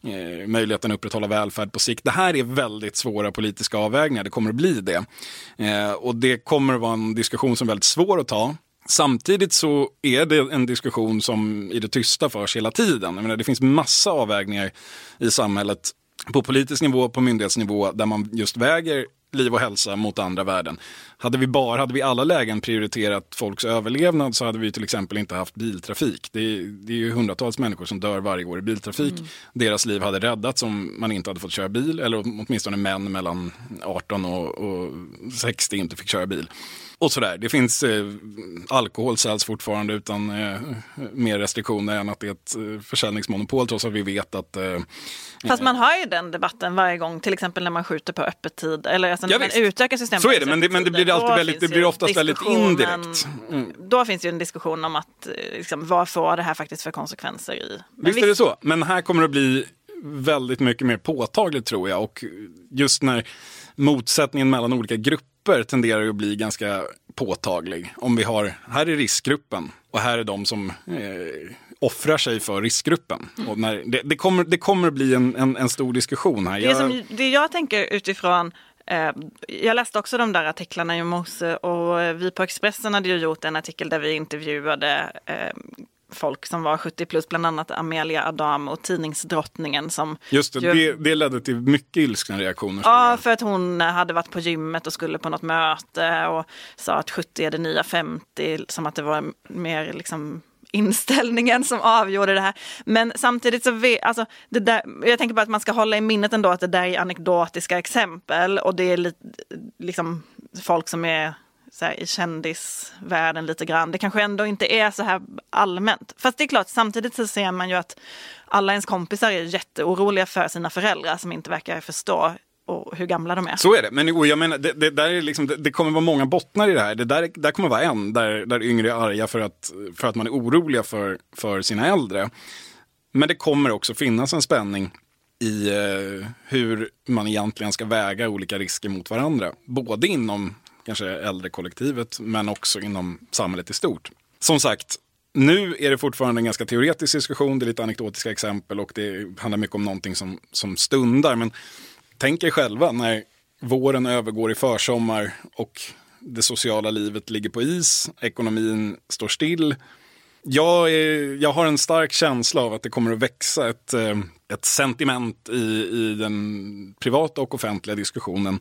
eh, möjligheten att upprätthålla välfärd på sikt. Det här är väldigt svåra politiska avvägningar, det kommer att bli det. Eh, och det kommer att vara en diskussion som är väldigt svår att ta. Samtidigt så är det en diskussion som i det tysta förs hela tiden. Jag menar, det finns massa avvägningar i samhället på politisk nivå, på myndighetsnivå, där man just väger liv och hälsa mot andra värden. Hade vi bara, hade vi alla lägen prioriterat folks överlevnad så hade vi till exempel inte haft biltrafik. Det är, det är ju hundratals människor som dör varje år i biltrafik. Mm. Deras liv hade räddats om man inte hade fått köra bil eller åtminstone män mellan 18 och, och 60 inte fick köra bil. Och sådär. Det finns eh, alkohol säljs fortfarande utan eh, mer restriktioner än att det är ett eh, försäljningsmonopol trots att vi vet att... Eh, Fast man har ju den debatten varje gång, till exempel när man skjuter på öppettid eller när ja, man utökar systemet. Så är det, men det, men det blir alltid väldigt, det blir oftast väldigt indirekt. Mm. Då finns ju en diskussion om att eh, liksom, vad får det här faktiskt för konsekvenser i... Men visst är det så, men här kommer det att bli väldigt mycket mer påtagligt tror jag och just när motsättningen mellan olika grupper tenderar att bli ganska påtaglig. Om vi har, här är riskgruppen och här är de som eh, offrar sig för riskgruppen. Mm. När, det, det, kommer, det kommer att bli en, en, en stor diskussion här. Det, jag... Som, det jag tänker utifrån jag läste också de där artiklarna i morse och vi på Expressen hade ju gjort en artikel där vi intervjuade eh, folk som var 70 plus, bland annat Amelia Adam och tidningsdrottningen som... Just det, ju, det, det ledde till mycket ilskna reaktioner. Ja, för att hon hade varit på gymmet och skulle på något möte och sa att 70 är det nya 50, som att det var mer liksom inställningen som avgjorde det här. Men samtidigt så vet, alltså, det där, jag tänker bara att man ska hålla i minnet ändå att det där är anekdotiska exempel och det är li, liksom folk som är så här, i kändisvärlden lite grann. Det kanske ändå inte är så här allmänt. Fast det är klart, samtidigt så ser man ju att alla ens kompisar är jätteoroliga för sina föräldrar som inte verkar förstå och hur gamla de är. Så är det, men jag menar, det, det där är liksom, det, det, kommer vara många bottnar i det här. Det där, där kommer vara en, där, där yngre är arga för att, för att man är oroliga för, för sina äldre. Men det kommer också finnas en spänning i eh, hur man egentligen ska väga olika risker mot varandra. Både inom kanske äldrekollektivet, men också inom samhället i stort. Som sagt, nu är det fortfarande en ganska teoretisk diskussion, det är lite anekdotiska exempel och det handlar mycket om någonting som, som stundar. Men tänk er själva när våren övergår i försommar och det sociala livet ligger på is, ekonomin står still. Jag, är, jag har en stark känsla av att det kommer att växa ett, eh, ett sentiment i, i den privata och offentliga diskussionen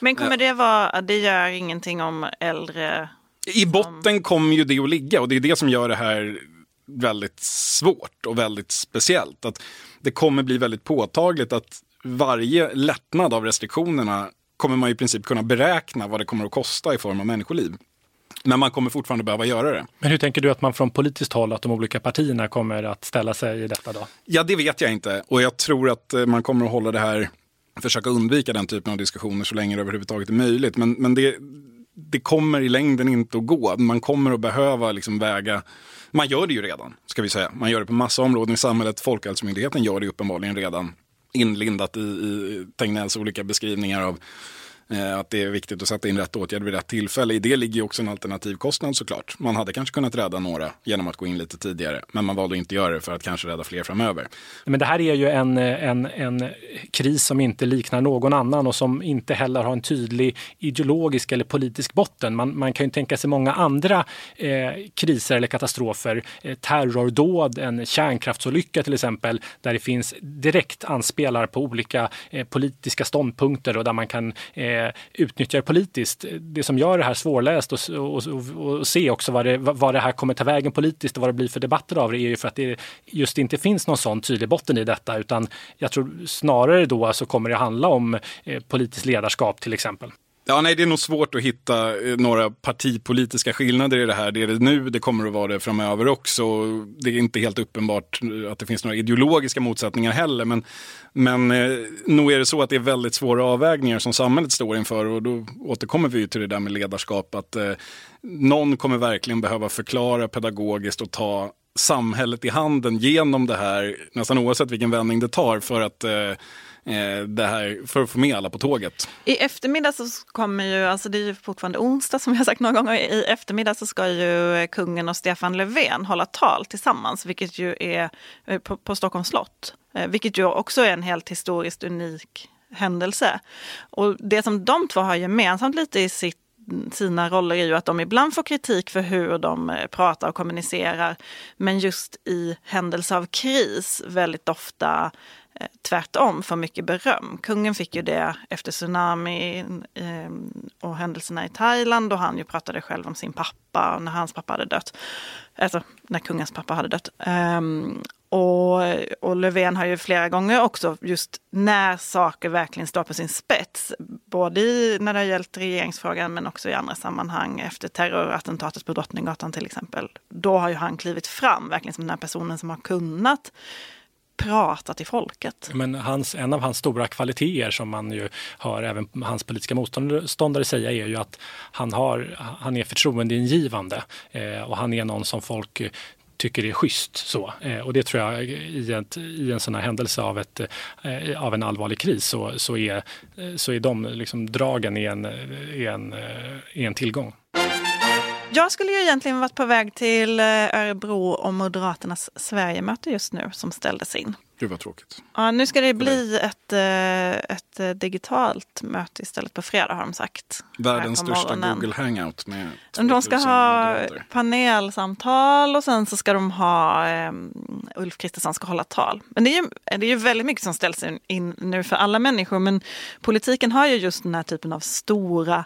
men kommer det vara, det gör ingenting om äldre? I botten kommer ju det att ligga och det är det som gör det här väldigt svårt och väldigt speciellt. Att det kommer bli väldigt påtagligt att varje lättnad av restriktionerna kommer man i princip kunna beräkna vad det kommer att kosta i form av människoliv. Men man kommer fortfarande behöva göra det. Men hur tänker du att man från politiskt håll, att de olika partierna kommer att ställa sig i detta då? Ja, det vet jag inte. Och jag tror att eh, man kommer att hålla det här försöka undvika den typen av diskussioner så länge det överhuvudtaget är möjligt. Men, men det, det kommer i längden inte att gå. Man kommer att behöva liksom väga man gör det ju redan, ska vi säga. Man gör det på massa områden i samhället. Folkhälsomyndigheten gör det uppenbarligen redan inlindat i, i Tegnells olika beskrivningar av Eh, att det är viktigt att sätta in rätt åtgärder vid rätt tillfälle. I det ligger ju också en alternativkostnad såklart. Man hade kanske kunnat rädda några genom att gå in lite tidigare, men man valde att inte göra det för att kanske rädda fler framöver. Men det här är ju en, en, en kris som inte liknar någon annan och som inte heller har en tydlig ideologisk eller politisk botten. Man, man kan ju tänka sig många andra eh, kriser eller katastrofer. Eh, terrordåd, en kärnkraftsolycka till exempel, där det finns direkt anspelar på olika eh, politiska ståndpunkter och där man kan eh, Eh, utnyttjar politiskt. Eh, det som gör det här svårläst och, och, och, och se också vad det, vad det här kommer ta vägen politiskt och vad det blir för debatter av det är ju för att det just inte finns någon sån tydlig botten i detta utan jag tror snarare då så kommer det handla om eh, politiskt ledarskap till exempel. Ja, nej, det är nog svårt att hitta eh, några partipolitiska skillnader i det här. Det är det nu, det kommer att vara det framöver också. Det är inte helt uppenbart eh, att det finns några ideologiska motsättningar heller. Men, men eh, nog är det så att det är väldigt svåra avvägningar som samhället står inför. Och då återkommer vi till det där med ledarskap. Att eh, någon kommer verkligen behöva förklara pedagogiskt och ta samhället i handen genom det här, nästan oavsett vilken vändning det tar, för att Eh, Eh, det här för att få med alla på tåget. I eftermiddag så kommer ju, alltså det är ju fortfarande onsdag som jag sagt några gånger, i eftermiddag så ska ju kungen och Stefan Löfven hålla tal tillsammans, vilket ju är eh, på, på Stockholms slott. Eh, vilket ju också är en helt historiskt unik händelse. Och det som de två har gemensamt lite i sitt sina roller är ju att de ibland får kritik för hur de eh, pratar och kommunicerar. Men just i händelse av kris väldigt ofta Eh, tvärtom får mycket beröm. Kungen fick ju det efter tsunamin eh, och händelserna i Thailand och han ju pratade själv om sin pappa när hans pappa hade dött. Alltså när kungens pappa hade dött. Um, och, och Löfven har ju flera gånger också just när saker verkligen står på sin spets, både i, när det har gällt regeringsfrågan men också i andra sammanhang efter terrorattentatet på Drottninggatan till exempel. Då har ju han klivit fram verkligen som den här personen som har kunnat prata till folket. Men hans, en av hans stora kvaliteter som man ju hör även hans politiska motståndare säga är ju att han, har, han är förtroendeingivande eh, och han är någon som folk tycker är schysst. Så. Eh, och det tror jag i, ett, i en sån här händelse av, ett, eh, av en allvarlig kris så, så, är, så är de liksom dragen i en, i en, eh, i en tillgång. Jag skulle ju egentligen varit på väg till eh, Örebro och Moderaternas Sverigemöte just nu som ställdes in. Gud vad tråkigt. Ja, nu ska det bli ett, eh, ett eh, digitalt möte istället på fredag har de sagt. Världens största Google Hangout med De ska ha moderater. panelsamtal och sen så ska de ha um, Ulf Kristersson ska hålla tal. Men det är, ju, det är ju väldigt mycket som ställs in nu för alla människor men politiken har ju just den här typen av stora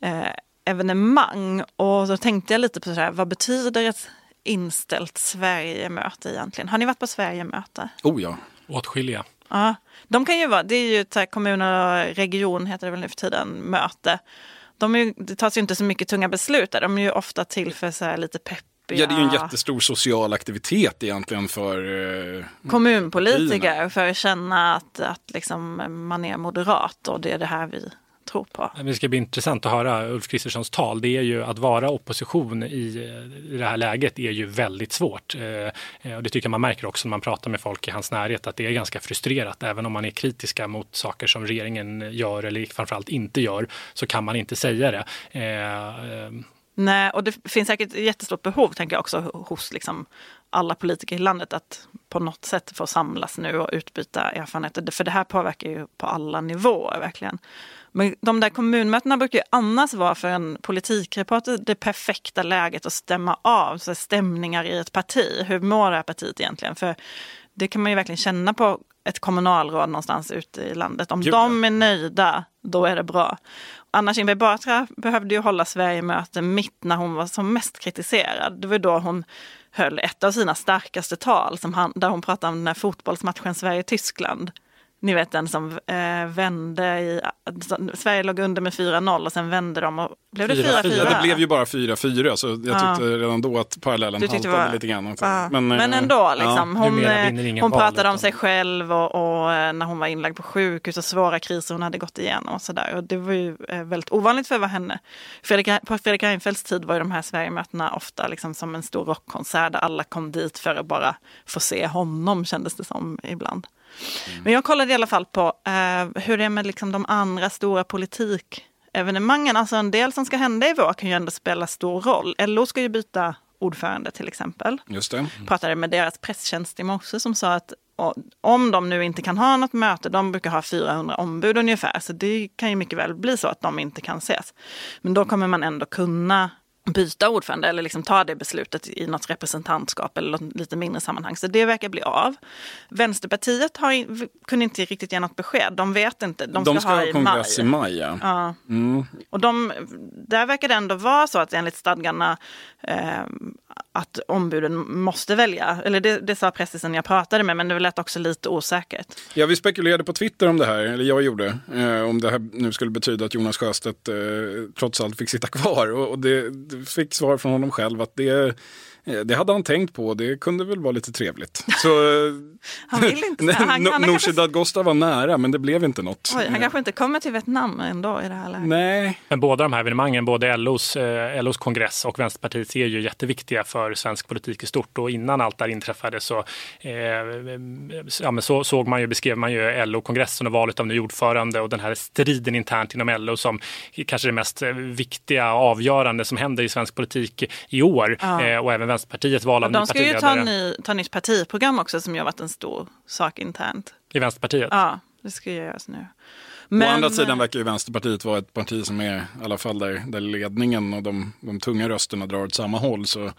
eh, evenemang. Och så tänkte jag lite på så här, vad betyder ett inställt Sverigemöte egentligen? Har ni varit på Sverigemöte? Oh ja. Åtskilliga. Ja, de kan ju vara, det är ju ett kommuner och region heter det väl nu för tiden, möte. De är, det tas ju inte så mycket tunga beslut där, de är ju ofta till för så lite pepp Ja, det är ju en jättestor social aktivitet egentligen för eh, kommunpolitiker. För att känna att, att liksom man är moderat och det är det här vi tror på. Det ska bli intressant att höra Ulf Kristerssons tal. Det är ju att vara opposition i, det här läget är ju väldigt svårt. Eh, eh, och det tycker jag man märker också när man pratar med folk i hans närhet att det är ganska frustrerat. Även om man är kritiska mot saker som regeringen gör eller framförallt inte gör så kan man inte säga det. Eh, Nej, och det finns säkert ett jättestort behov, tänker jag också, hos liksom alla politiker i landet att på något sätt få samlas nu och utbyta erfarenheter. För det här påverkar ju på alla nivåer verkligen. Men de där kommunmötena brukar ju annars vara för en politikreporter det perfekta läget att stämma av så stämningar i ett parti. Hur mår det här partiet egentligen? För det kan man ju verkligen känna på ett kommunalråd någonstans ute i landet. Om Gud. de är nöjda, då är det bra. Anna Kinberg Batra behövde ju hålla Sverigemöte mitt när hon var som mest kritiserad. Det var då hon höll ett av sina starkaste tal som han, där hon pratade om den här fotbollsmatchen Sverige-Tyskland. Ni vet den som eh, vände i... Sverige låg under med 4-0 och sen vände de och blev det 4-4? Det blev ju bara 4-4 så jag tyckte ja. redan då att parallellen haltade var... lite grann. Ja. Men, men eh, ändå, liksom, ja. hon, eh, hon pratade om sig själv och, och, eh, när hon var inlagd på sjukhus och svåra kriser hon hade gått igenom och sådär. Och det var ju väldigt ovanligt för att vara henne. Fredrik, på Fredrik Reinfeldts tid var ju de här Sverigemötena ofta liksom som en stor rockkonsert där alla kom dit för att bara få se honom kändes det som ibland. Men jag kollade i alla fall på eh, hur det är med liksom de andra stora politikevenemangen. Alltså en del som ska hända i vår kan ju ändå spela stor roll. LO ska ju byta ordförande till exempel. Just det. Pratade med deras presstjänst i morse som sa att om de nu inte kan ha något möte, de brukar ha 400 ombud ungefär, så det kan ju mycket väl bli så att de inte kan ses. Men då kommer man ändå kunna byta ordförande eller liksom ta det beslutet i något representantskap eller något lite mindre sammanhang. Så det verkar bli av. Vänsterpartiet har, kunde inte riktigt ge något besked. De vet inte. De ska, de ska ha, ha kongress i maj. Ja. ja. Mm. Och de, där verkar det ändå vara så att enligt stadgarna eh, att ombuden måste välja. Eller det, det sa prästisen jag pratade med, men det lät också lite osäkert. Ja, vi spekulerade på Twitter om det här, eller jag gjorde, eh, om det här nu skulle betyda att Jonas Sjöstedt eh, trots allt fick sitta kvar. Och, och det fick svar från honom själv att det det hade han tänkt på, det kunde väl vara lite trevligt. Så, han vill inte. Han, han, Nooshi Dadgostar var nära, men det blev inte något. Oj, han kanske inte kommer till Vietnam ändå i det här läget. Nej. Men båda de här evenemangen, både LOs, eh, LOs kongress och Vänsterpartiets är ju jätteviktiga för svensk politik i stort. Och innan allt det här inträffade så, eh, ja, men så såg man ju, beskrev man ju LO-kongressen och valet av ny ordförande och den här striden internt inom LO som kanske det mest viktiga avgörande som händer i svensk politik i år. Ja. Eh, och även Vänsterpartiets val av De ska ju ta, ny, ta nytt partiprogram också som ju har varit en stor sak internt. I Vänsterpartiet? Ja, det ska göras nu. Men... Å andra sidan verkar ju Vänsterpartiet vara ett parti som är i alla fall där, där ledningen och de, de tunga rösterna drar åt samma håll. Så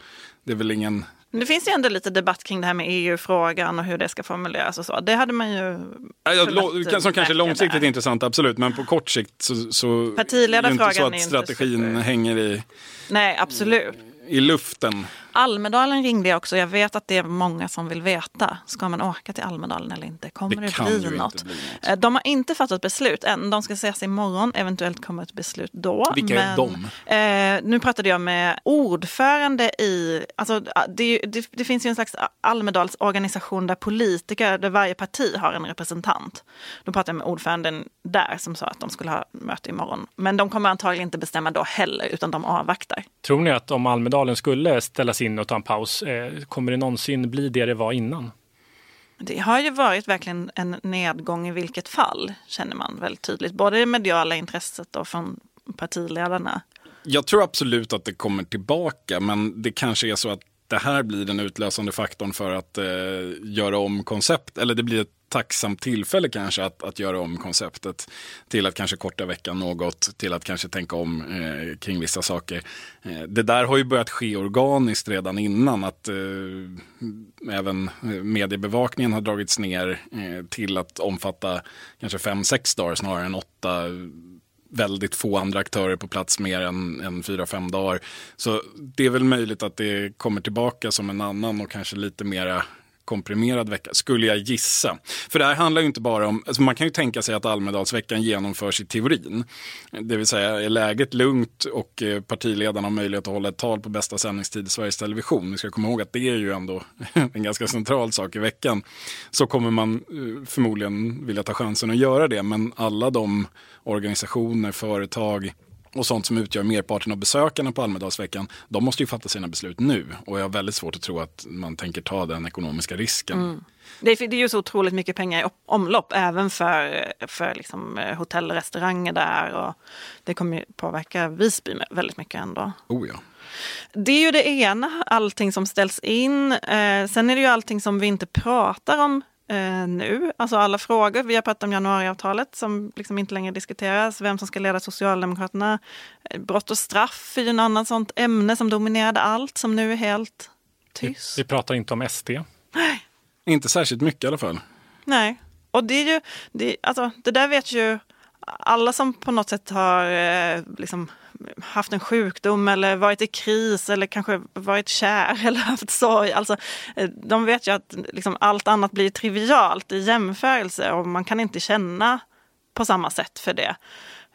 det är väl ingen det finns ju ändå lite debatt kring det här med EU-frågan och hur det ska formuleras och så. Det hade man ju... Ja, som kanske är långsiktigt där. intressant, absolut. Men på kort sikt så, så Partiledarfrågan är det inte så att strategin hänger i... Nej, absolut i luften. Almedalen ringde jag också. Jag vet att det är många som vill veta. Ska man åka till Almedalen eller inte? Kommer det, det bli, något? bli något? Eh, de har inte fattat beslut än. De ska ses imorgon. Eventuellt kommer ett beslut då. Vilka men, är de? Eh, nu pratade jag med ordförande i... Alltså, det, det, det finns ju en slags Almedalsorganisation där politiker, där varje parti har en representant. Då pratade jag med ordföranden där som sa att de skulle ha möte imorgon. Men de kommer antagligen inte bestämma då heller, utan de avvaktar. Tror ni att om Almedalen Almedalen skulle ställas in och ta en paus, eh, kommer det någonsin bli det det var innan? Det har ju varit verkligen en nedgång i vilket fall, känner man väldigt tydligt. Både det mediala intresset och från partiledarna. Jag tror absolut att det kommer tillbaka, men det kanske är så att det här blir den utlösande faktorn för att eh, göra om koncept, eller det blir ett tacksamt tillfälle kanske att, att göra om konceptet till att kanske korta veckan något, till att kanske tänka om eh, kring vissa saker. Eh, det där har ju börjat ske organiskt redan innan, att eh, även eh, mediebevakningen har dragits ner eh, till att omfatta kanske fem, sex dagar snarare än åtta väldigt få andra aktörer på plats mer än, än fyra, fem dagar. Så det är väl möjligt att det kommer tillbaka som en annan och kanske lite mera komprimerad vecka, skulle jag gissa. För det här handlar ju inte bara om, alltså man kan ju tänka sig att Almedalsveckan genomförs i teorin. Det vill säga, är läget lugnt och eh, partiledarna har möjlighet att hålla ett tal på bästa sändningstid i Sveriges Television, vi ska komma ihåg att det är ju ändå en ganska central sak i veckan, så kommer man eh, förmodligen vilja ta chansen att göra det. Men alla de organisationer, företag, och sånt som utgör merparten av besökarna på Almedalsveckan, de måste ju fatta sina beslut nu. Och jag har väldigt svårt att tro att man tänker ta den ekonomiska risken. Mm. Det, är, det är ju så otroligt mycket pengar i omlopp, även för, för liksom eh, hotell och restauranger där. Och det kommer ju påverka Visby väldigt mycket ändå. Oh ja. Det är ju det ena, allting som ställs in. Eh, sen är det ju allting som vi inte pratar om eh, nu. Alltså alla frågor. Vi har pratat om januariavtalet som liksom inte längre diskuteras. Vem som ska leda Socialdemokraterna. Eh, brott och straff är ju en annan sånt ämne som dominerade allt som nu är helt tyst. Vi, vi pratar inte om SD. Nej. Inte särskilt mycket i alla fall. Nej. Och det är ju, det, alltså, det där vet ju alla som på något sätt har eh, liksom, haft en sjukdom eller varit i kris eller kanske varit kär eller haft sorg. Alltså, eh, de vet ju att liksom, allt annat blir trivialt i jämförelse och man kan inte känna på samma sätt för det.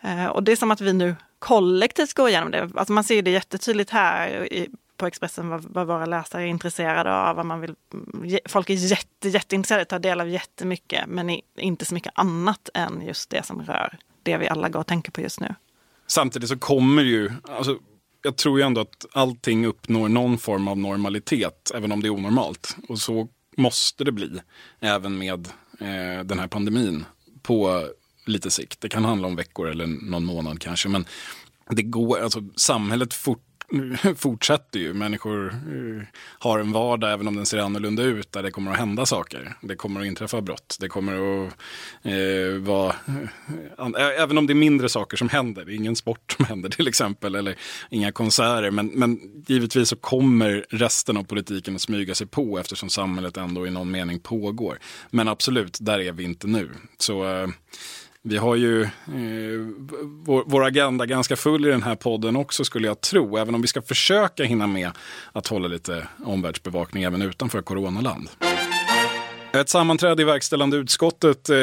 Eh, och det är som att vi nu kollektivt går igenom det. Alltså man ser det jättetydligt här i, på Expressen vad, vad våra läsare är intresserade av. Vad man vill, folk är jätte, jätteintresserade, tar del av jättemycket men inte så mycket annat än just det som rör det vi alla går och tänker på just nu. Samtidigt så kommer ju, alltså, jag tror ju ändå att allting uppnår någon form av normalitet, även om det är onormalt. Och så måste det bli, även med eh, den här pandemin på lite sikt. Det kan handla om veckor eller någon månad kanske. Men det går, alltså samhället fort, fortsätter ju. Människor eh, har en vardag även om den ser annorlunda ut där det kommer att hända saker. Det kommer att inträffa brott. Det kommer att eh, vara, eh, även om det är mindre saker som händer, det är ingen sport som händer till exempel eller inga konserter. Men, men givetvis så kommer resten av politiken att smyga sig på eftersom samhället ändå i någon mening pågår. Men absolut, där är vi inte nu. Så eh, vi har ju eh, vår, vår, agenda ganska full i den här podden också skulle jag tro. Även om vi ska försöka hinna med att hålla lite omvärldsbevakning även utanför coronaland. Ett sammanträde i verkställande utskottet eh,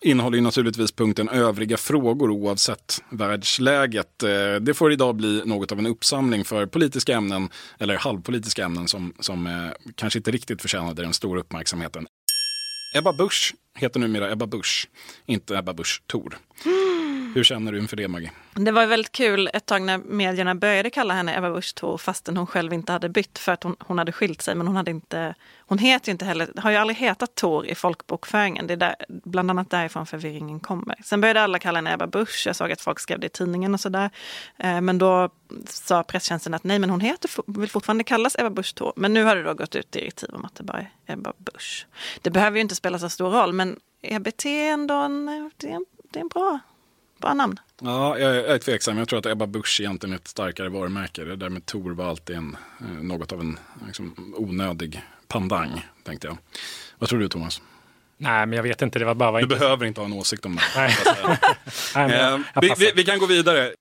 innehåller ju naturligtvis punkten övriga frågor oavsett världsläget. Eh, det får idag bli något av en uppsamling för politiska ämnen, eller halvpolitiska ämnen som, som eh, kanske inte riktigt förtjänade den stora uppmärksamheten. Ebba Busch heter numera Ebba Busch, inte Ebba Busch Thor. Mm. Hur känner du inför det, Maggie? Det var väldigt kul ett tag när medierna började kalla henne Ebba Busch Thor fastän hon själv inte hade bytt för att hon, hon hade skilt sig. Men hon, hade inte, hon heter ju inte heller, har ju aldrig hetat Thor i folkbokföringen. Det är där, bland annat därifrån förvirringen kommer. Sen började alla kalla henne Ebba Busch. Jag såg att folk skrev det i tidningen och sådär. Eh, men då sa presstjänsten att nej, men hon heter, vill fortfarande kallas Ebba Busch Thor. Men nu har det då gått ut direktiv om att det bara är Ebba Busch. Det behöver ju inte spela så stor roll, men EBT är ändå en, det är en, det är en bra Bra namn. Ja, jag är tveksam. Jag tror att Ebba Busch egentligen är ett starkare varumärke. Det där med Tor var alltid en, eh, något av en liksom, onödig pandang, tänkte jag. Vad tror du, Thomas? Nej, men jag vet inte. Det var bara du inte... behöver inte ha en åsikt om det. Nej. Nej, eh, vi, vi, vi, kan gå vidare.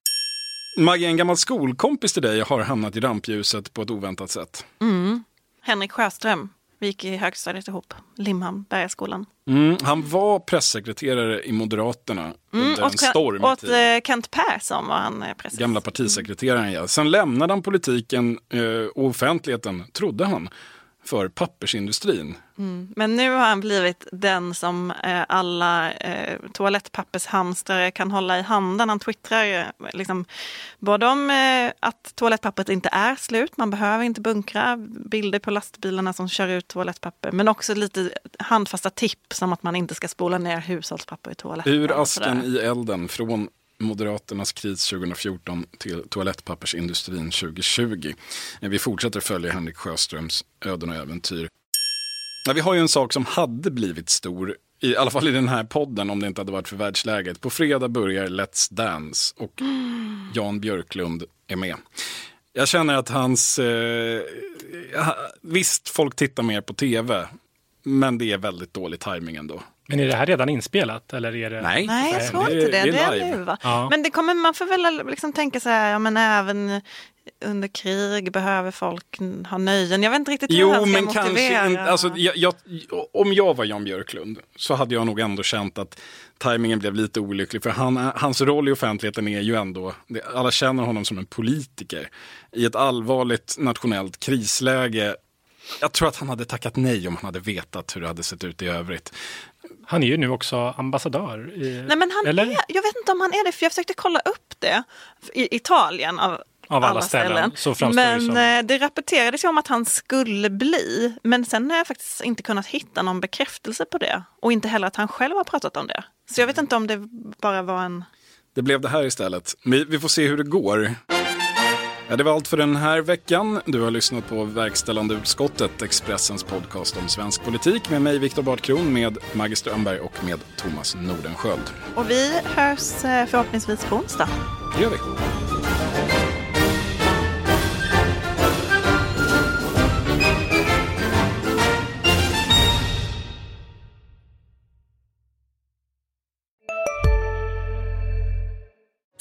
Maggie, en gammal skolkompis till dig har hamnat i rampljuset på ett oväntat sätt. Mm. Henrik Sjöström. Vi gick i högstadiet ihop, Limhamn, Bergaskolan. Mm, han var pressekreterare i Moderaterna mm, under en åt, tid. Åt eh, Kent Persson var han eh, pressekreterare. Gamla partisekreteraren, ja. Sen lämnade han politiken eh, och offentligheten, trodde han, för pappersindustrin. Mm. Men nu har han blivit den som eh, alla eh, toalettpappershamstrare kan hålla i handen. Han twittrar liksom, både om eh, att toalettpappret inte är slut, man behöver inte bunkra, bilder på lastbilarna som kör ut toalettpapper, men också lite handfasta tips om att man inte ska spola ner hushållspapper i toaletten. Ur asken i elden från Moderaternas kris 2014 till toalettpappersindustrin 2020. Vi fortsätter följa Henrik Sjöströms öden och äventyr. Ja, vi har ju en sak som hade blivit stor, i alla fall i den här podden om det inte hade varit för världsläget. På fredag börjar Let's Dance och Jan Björklund är med. Jag känner att hans... Eh, visst, folk tittar mer på tv, men det är väldigt dålig tajming ändå. Men är det här redan inspelat? Eller är det... Nej, Nej jag tror inte det. Det är, nu va? Ja. Men det kommer, man får väl liksom tänka så här, ja, men även under krig behöver folk ha nöjen. Jag vet inte riktigt hur jo, han ska men motivera. Kanske, alltså, jag, jag, om jag var Jan Björklund så hade jag nog ändå känt att tajmingen blev lite olycklig. För han, hans roll i offentligheten är ju ändå, alla känner honom som en politiker. I ett allvarligt nationellt krisläge jag tror att han hade tackat nej om han hade vetat hur det hade sett ut i övrigt. Han är ju nu också ambassadör. I, Nej, men han eller? Är, jag vet inte om han är det, för jag försökte kolla upp det i Italien av, av alla, alla ställen. ställen. men det, som... Eh, det rapporterades ju om att han skulle bli, men sen har jag faktiskt inte kunnat hitta någon bekräftelse på det. Och inte heller att han själv har pratat om det. Så jag vet inte om det bara var en... Det blev det här istället. Vi får se hur det går. Ja, det var allt för den här veckan. Du har lyssnat på Verkställande utskottet, Expressens podcast om svensk politik med mig, Viktor Bartkron, med Maggie Strömberg och med Thomas Nordenskjöld. Och vi hörs eh, förhoppningsvis på onsdag. Det gör vi.